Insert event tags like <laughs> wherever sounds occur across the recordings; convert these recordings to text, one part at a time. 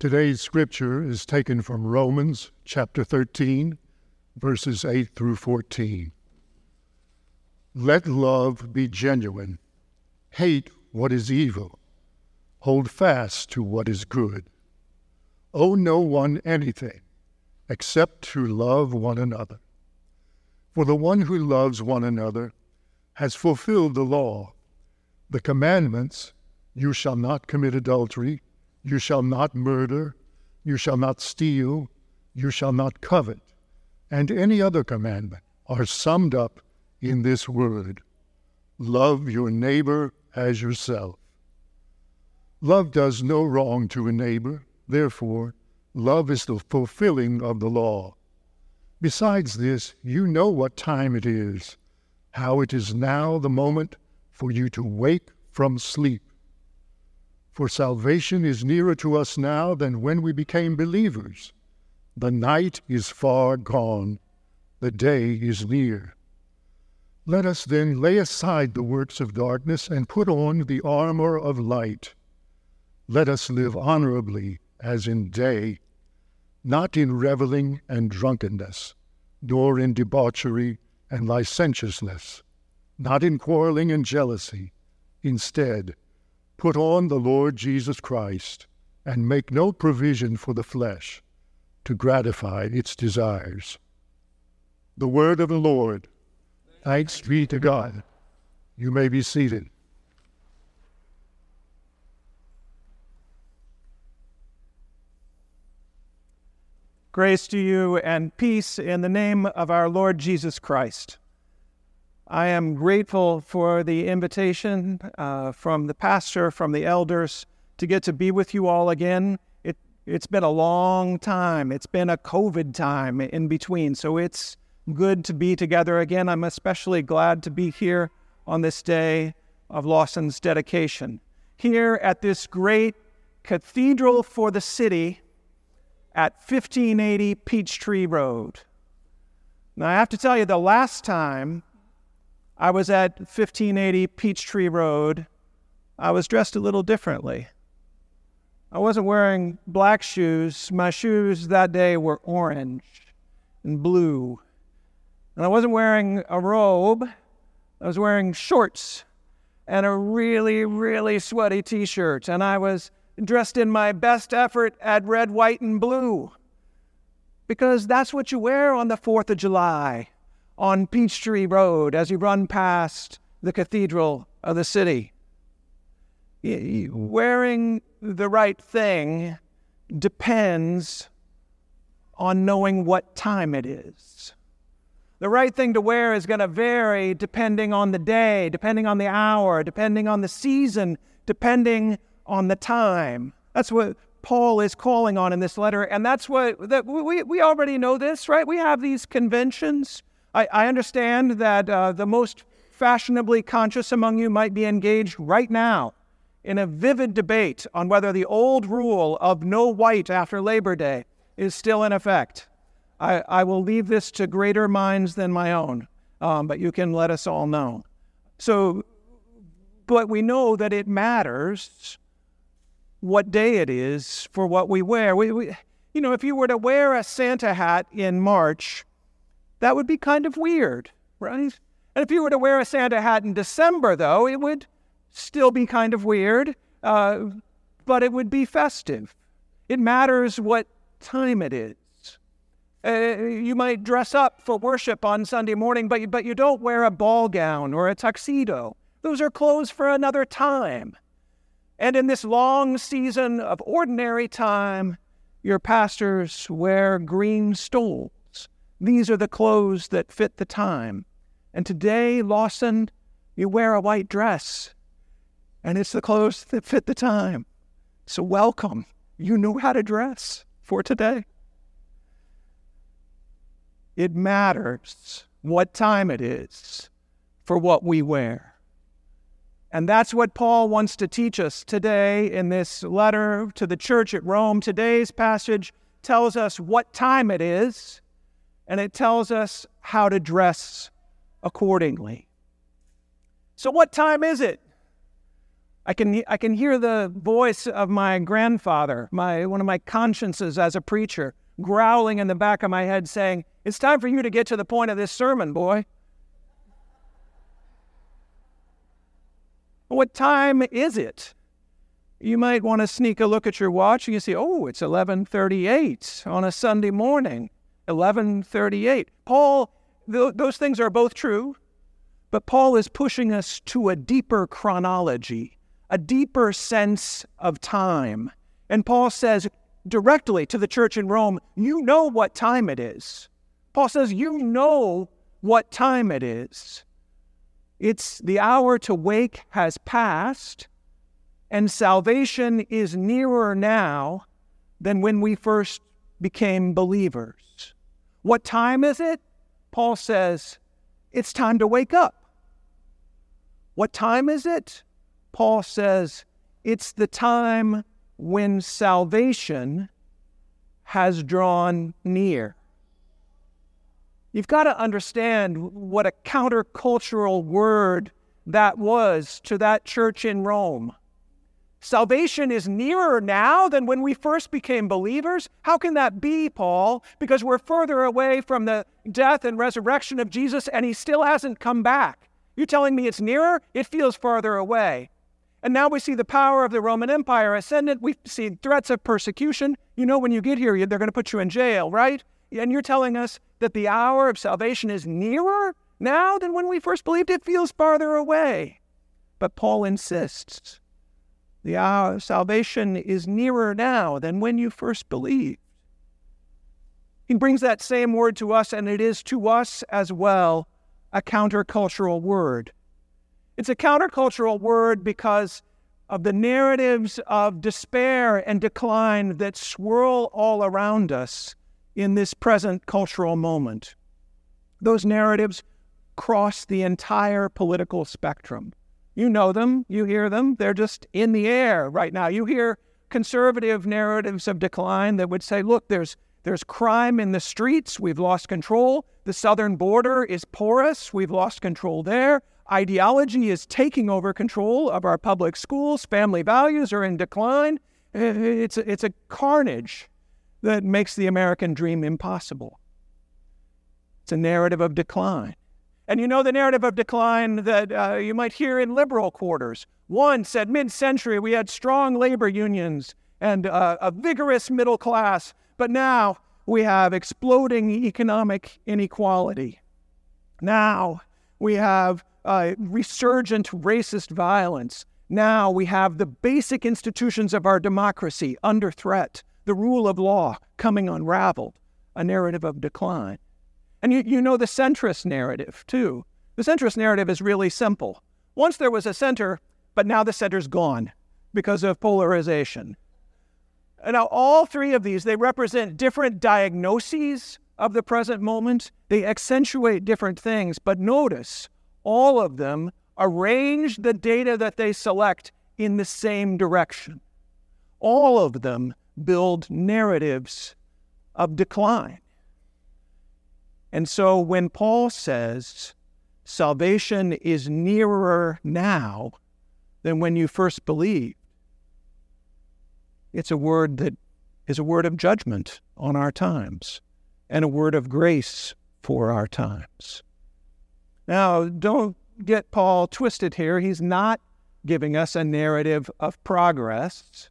Today's scripture is taken from Romans chapter 13, verses 8 through 14. Let love be genuine. Hate what is evil. Hold fast to what is good. Owe no one anything except to love one another. For the one who loves one another has fulfilled the law. The commandments you shall not commit adultery, you shall not murder, you shall not steal, you shall not covet, and any other commandment are summed up in this word love your neighbor as yourself. Love does no wrong to a neighbor, therefore, love is the fulfilling of the law. Besides this, you know what time it is, how it is now the moment for you to wake from sleep. For salvation is nearer to us now than when we became believers. The night is far gone, the day is near. Let us then lay aside the works of darkness and put on the armor of light. Let us live honorably as in day, not in reveling and drunkenness, nor in debauchery and licentiousness, not in quarreling and jealousy. Instead, put on the Lord Jesus Christ and make no provision for the flesh to gratify its desires. The word of the Lord. Thanks be to God. You may be seated. Grace to you and peace in the name of our Lord Jesus Christ. I am grateful for the invitation uh, from the pastor, from the elders, to get to be with you all again. It, it's been a long time. It's been a COVID time in between, so it's good to be together again. I'm especially glad to be here on this day of Lawson's dedication. Here at this great cathedral for the city at 1580 Peachtree Road. Now, I have to tell you, the last time I was at 1580 Peachtree Road, I was dressed a little differently. I wasn't wearing black shoes. My shoes that day were orange and blue. And I wasn't wearing a robe. I was wearing shorts and a really, really sweaty t shirt. And I was dressed in my best effort at red, white, and blue. Because that's what you wear on the 4th of July on Peachtree Road as you run past the cathedral of the city. Wearing the right thing depends on knowing what time it is. The right thing to wear is going to vary depending on the day, depending on the hour, depending on the season, depending on the time. That's what Paul is calling on in this letter, and that's what that we, we already know this, right? We have these conventions. I, I understand that uh, the most fashionably conscious among you might be engaged right now in a vivid debate on whether the old rule of no white after Labor Day is still in effect. I, I will leave this to greater minds than my own, um, but you can let us all know. So, but we know that it matters what day it is for what we wear. We, we, you know, if you were to wear a Santa hat in March, that would be kind of weird, right? And if you were to wear a Santa hat in December, though, it would still be kind of weird, uh, but it would be festive. It matters what time it is. Uh, you might dress up for worship on Sunday morning, but you, but you don't wear a ball gown or a tuxedo. Those are clothes for another time. And in this long season of ordinary time, your pastors wear green stoles. These are the clothes that fit the time. And today, Lawson, you wear a white dress, and it's the clothes that fit the time. So, welcome. You know how to dress for today. It matters what time it is for what we wear. And that's what Paul wants to teach us today in this letter to the church at Rome. Today's passage tells us what time it is, and it tells us how to dress accordingly. So, what time is it? I can, I can hear the voice of my grandfather, my, one of my consciences as a preacher, growling in the back of my head saying, It's time for you to get to the point of this sermon, boy. What time is it? You might want to sneak a look at your watch and you see, oh, it's 11:38 on a Sunday morning. 11:38. Paul, th- those things are both true, but Paul is pushing us to a deeper chronology, a deeper sense of time. And Paul says directly to the church in Rome, you know what time it is. Paul says, you know what time it is. It's the hour to wake has passed, and salvation is nearer now than when we first became believers. What time is it? Paul says, it's time to wake up. What time is it? Paul says, it's the time when salvation has drawn near. You've got to understand what a countercultural word that was to that church in Rome. Salvation is nearer now than when we first became believers. How can that be, Paul? Because we're further away from the death and resurrection of Jesus and he still hasn't come back. You're telling me it's nearer? It feels farther away. And now we see the power of the Roman Empire ascendant. We see threats of persecution. You know, when you get here, they're going to put you in jail, right? And you're telling us that the hour of salvation is nearer now than when we first believed it feels farther away. But Paul insists the hour of salvation is nearer now than when you first believed. He brings that same word to us, and it is to us as well a countercultural word. It's a countercultural word because of the narratives of despair and decline that swirl all around us in this present cultural moment. Those narratives cross the entire political spectrum. You know them, you hear them, they're just in the air right now. You hear conservative narratives of decline that would say, look, there's there's crime in the streets, we've lost control. The southern border is porous, we've lost control there. Ideology is taking over control of our public schools, family values are in decline. Eh, it's a, it's a carnage that makes the American dream impossible. It's a narrative of decline. And you know the narrative of decline that uh, you might hear in liberal quarters. One said mid century we had strong labor unions and uh, a vigorous middle class, but now we have exploding economic inequality. Now we have uh, resurgent racist violence. Now we have the basic institutions of our democracy under threat the rule of law coming unraveled, a narrative of decline. And you, you know the centrist narrative, too. The centrist narrative is really simple. Once there was a center, but now the center's gone because of polarization. And now all three of these, they represent different diagnoses of the present moment. They accentuate different things, but notice all of them arrange the data that they select in the same direction. All of them build narratives of decline. And so when Paul says salvation is nearer now than when you first believed, it's a word that is a word of judgment on our times and a word of grace for our times. Now, don't get Paul twisted here. He's not giving us a narrative of progress.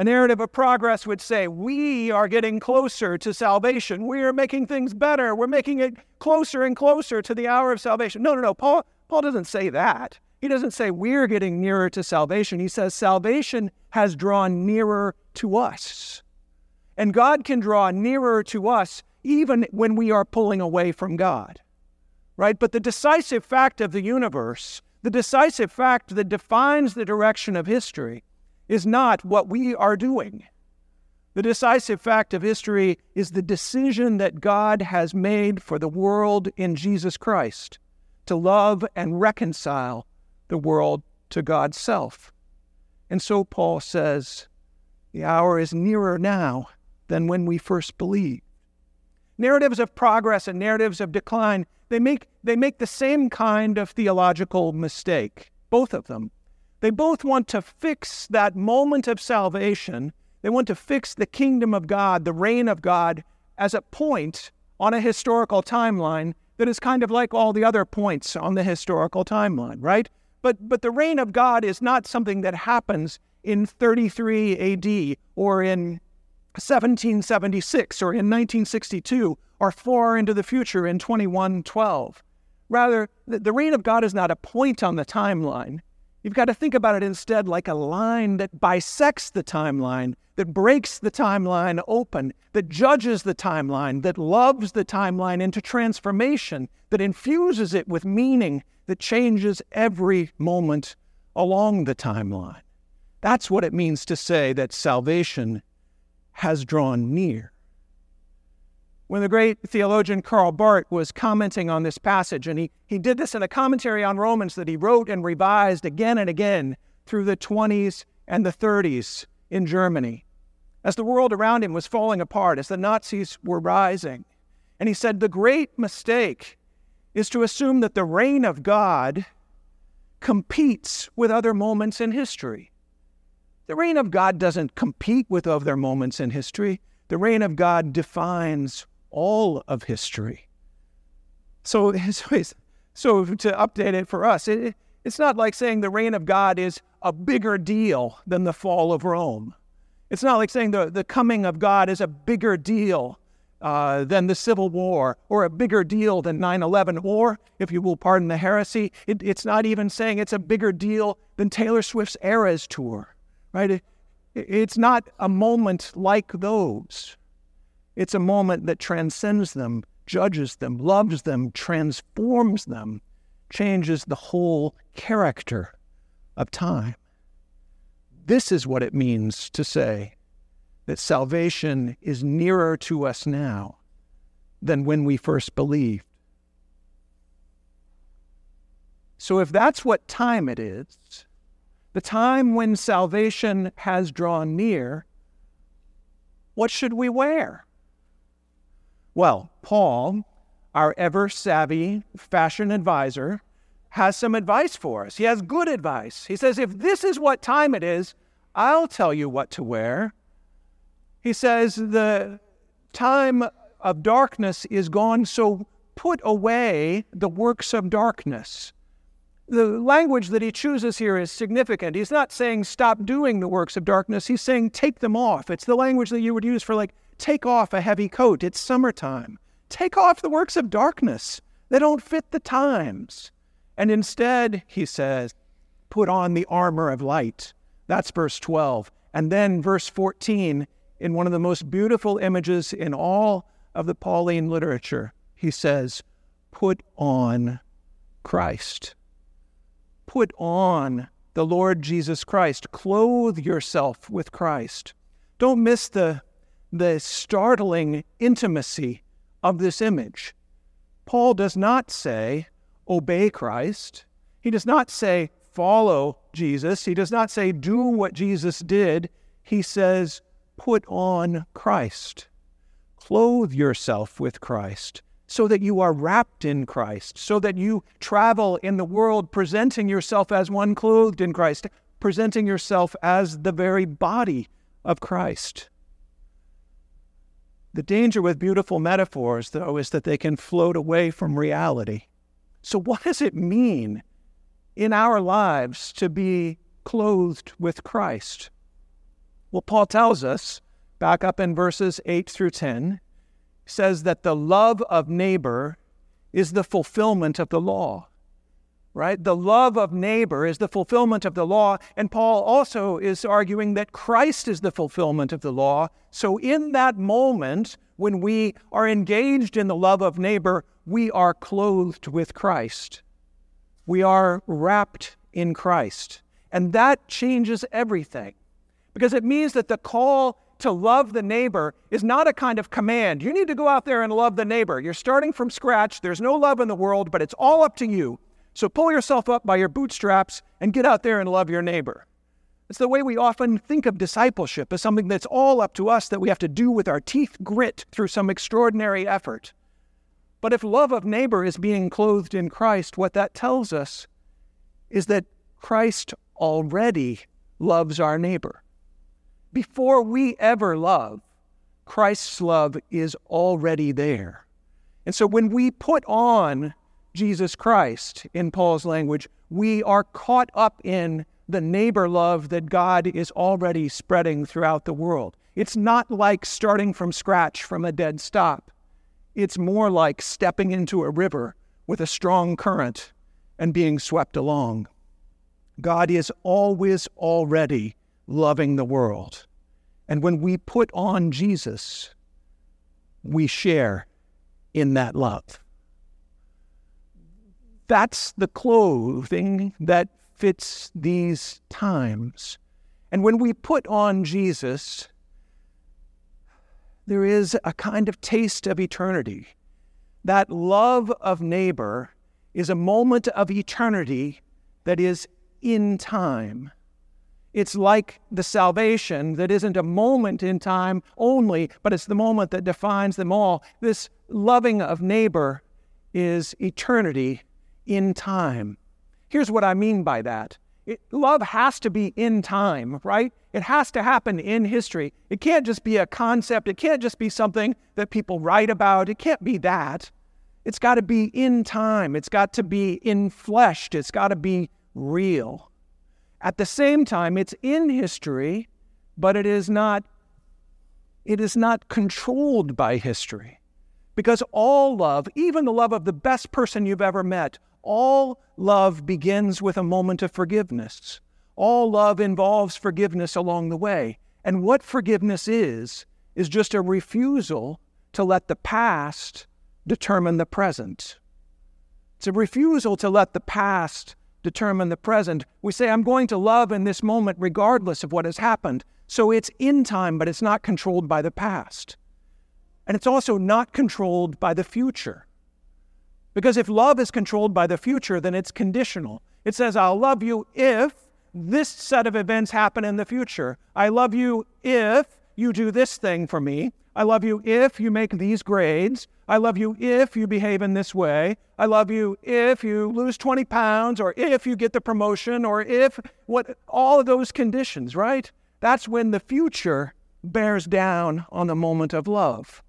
A narrative of progress would say, We are getting closer to salvation. We are making things better. We're making it closer and closer to the hour of salvation. No, no, no. Paul, Paul doesn't say that. He doesn't say we're getting nearer to salvation. He says salvation has drawn nearer to us. And God can draw nearer to us even when we are pulling away from God. Right? But the decisive fact of the universe, the decisive fact that defines the direction of history, is not what we are doing. The decisive fact of history is the decision that God has made for the world in Jesus Christ to love and reconcile the world to God's self. And so Paul says, the hour is nearer now than when we first believed. Narratives of progress and narratives of decline, they make, they make the same kind of theological mistake, both of them. They both want to fix that moment of salvation. They want to fix the kingdom of God, the reign of God, as a point on a historical timeline that is kind of like all the other points on the historical timeline, right? But, but the reign of God is not something that happens in 33 AD or in 1776 or in 1962 or far into the future in 2112. Rather, the reign of God is not a point on the timeline. You've got to think about it instead like a line that bisects the timeline, that breaks the timeline open, that judges the timeline, that loves the timeline into transformation, that infuses it with meaning, that changes every moment along the timeline. That's what it means to say that salvation has drawn near. When the great theologian Karl Barth was commenting on this passage, and he, he did this in a commentary on Romans that he wrote and revised again and again through the 20s and the 30s in Germany, as the world around him was falling apart, as the Nazis were rising. And he said, The great mistake is to assume that the reign of God competes with other moments in history. The reign of God doesn't compete with other moments in history. The reign of God defines all of history. <laughs> So, so to update it for us, it, it's not like saying the reign of God is a bigger deal than the fall of Rome. It's not like saying the, the coming of God is a bigger deal uh, than the Civil War or a bigger deal than 9 11, or, if you will pardon the heresy, it, it's not even saying it's a bigger deal than Taylor Swift's Eras tour right? It, it's not a moment like those. It's a moment that transcends them, judges them, loves them, transforms them, changes the whole character of time. This is what it means to say that salvation is nearer to us now than when we first believed. So, if that's what time it is, the time when salvation has drawn near, what should we wear? Well, Paul, our ever savvy fashion advisor, has some advice for us. He has good advice. He says, if this is what time it is, I'll tell you what to wear. He says, the time of darkness is gone, so put away the works of darkness the language that he chooses here is significant. He's not saying stop doing the works of darkness, he's saying take them off. It's the language that you would use for, like, take off a heavy coat. It's summertime. Take off the works of darkness, they don't fit the times. And instead, he says, put on the armor of light. That's verse 12. And then verse 14, in one of the most beautiful images in all of the Pauline literature, he says, put on Christ. Put on the Lord Jesus Christ. Clothe yourself with Christ. Don't miss the, the startling intimacy of this image. Paul does not say, obey Christ. He does not say, follow Jesus. He does not say, do what Jesus did. He says, put on Christ. Clothe yourself with Christ so that you are wrapped in Christ, so that you travel in the world presenting yourself as one clothed in Christ, presenting yourself as the very body of Christ. The danger with beautiful metaphors, though, is that they can float away from reality. So, what does it mean in our lives to be clothed with Christ? Well, Paul tells us, back up in verses 8 through 10, says that the love of neighbor is the fulfillment of the law. Right? The love of neighbor is the fulfillment of the law. And Paul also is arguing that Christ is the fulfillment of the law. So, in that moment, when we are engaged in the love of neighbor, we are clothed with Christ. We are wrapped in Christ. And that changes everything because it means that the call to love the neighbor is not a kind of command. You need to go out there and love the neighbor. You're starting from scratch. There's no love in the world, but it's all up to you. So pull yourself up by your bootstraps and get out there and love your neighbor. It's the way we often think of discipleship as something that's all up to us that we have to do with our teeth grit through some extraordinary effort. But if love of neighbor is being clothed in Christ, what that tells us is that Christ already loves our neighbor. Before we ever love, Christ's love is already there. And so when we put on Jesus Christ, in Paul's language, we are caught up in the neighbor love that God is already spreading throughout the world. It's not like starting from scratch from a dead stop. It's more like stepping into a river with a strong current and being swept along. God is always already loving the world. And when we put on Jesus, we share in that love. That's the clothing that fits these times. And when we put on Jesus, there is a kind of taste of eternity. That love of neighbor is a moment of eternity that is in time. It's like the salvation that isn't a moment in time only, but it's the moment that defines them all. This loving of neighbor is eternity in time. Here's what I mean by that it, love has to be in time, right? It has to happen in history. It can't just be a concept. It can't just be something that people write about. It can't be that. It's got to be in time. It's got to be infleshed. It's got to be real. At the same time, it's in history, but it is not it is not controlled by history. Because all love, even the love of the best person you've ever met, all love begins with a moment of forgiveness. All love involves forgiveness along the way. And what forgiveness is, is just a refusal to let the past determine the present. It's a refusal to let the past determine the present. We say, I'm going to love in this moment regardless of what has happened. So it's in time, but it's not controlled by the past. And it's also not controlled by the future. Because if love is controlled by the future, then it's conditional. It says, I'll love you if this set of events happen in the future. I love you if you do this thing for me. I love you if you make these grades. I love you if you behave in this way. I love you if you lose 20 pounds or if you get the promotion or if what all of those conditions, right? That's when the future bears down on the moment of love.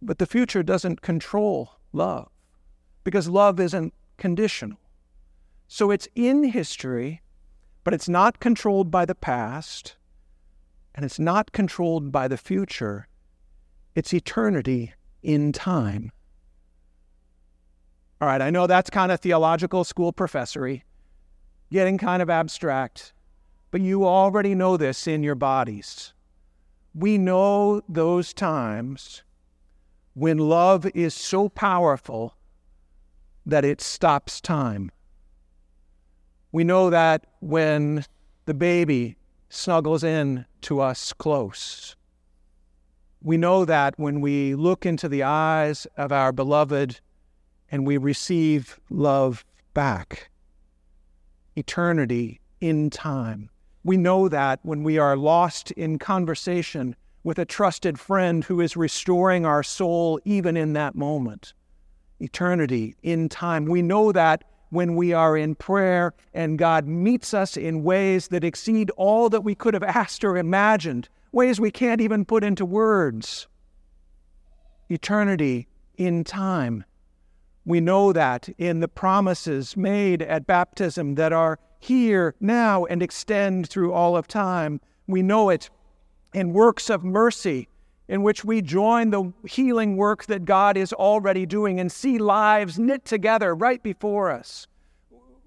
But the future doesn't control love because love isn't conditional. So it's in history, but it's not controlled by the past and it's not controlled by the future. It's eternity in time. All right, I know that's kind of theological school professory, getting kind of abstract, but you already know this in your bodies. We know those times when love is so powerful that it stops time. We know that when the baby snuggles in to us close. We know that when we look into the eyes of our beloved and we receive love back, eternity in time. We know that when we are lost in conversation with a trusted friend who is restoring our soul even in that moment. Eternity in time. We know that when we are in prayer and God meets us in ways that exceed all that we could have asked or imagined, ways we can't even put into words. Eternity in time. We know that in the promises made at baptism that are here now and extend through all of time. We know it in works of mercy in which we join the healing work that God is already doing and see lives knit together right before us.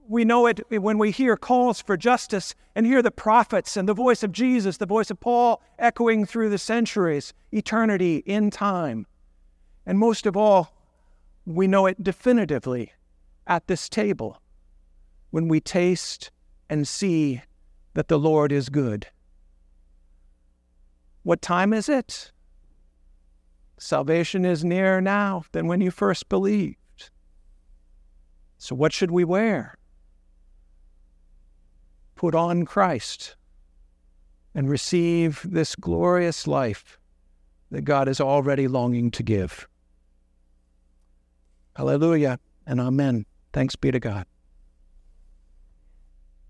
We know it when we hear calls for justice and hear the prophets and the voice of Jesus, the voice of Paul echoing through the centuries, eternity in time. And most of all, we know it definitively at this table when we taste and see that the Lord is good. What time is it? Salvation is nearer now than when you first believed. So, what should we wear? Put on Christ and receive this glorious life that God is already longing to give. Hallelujah and Amen. Thanks be to God.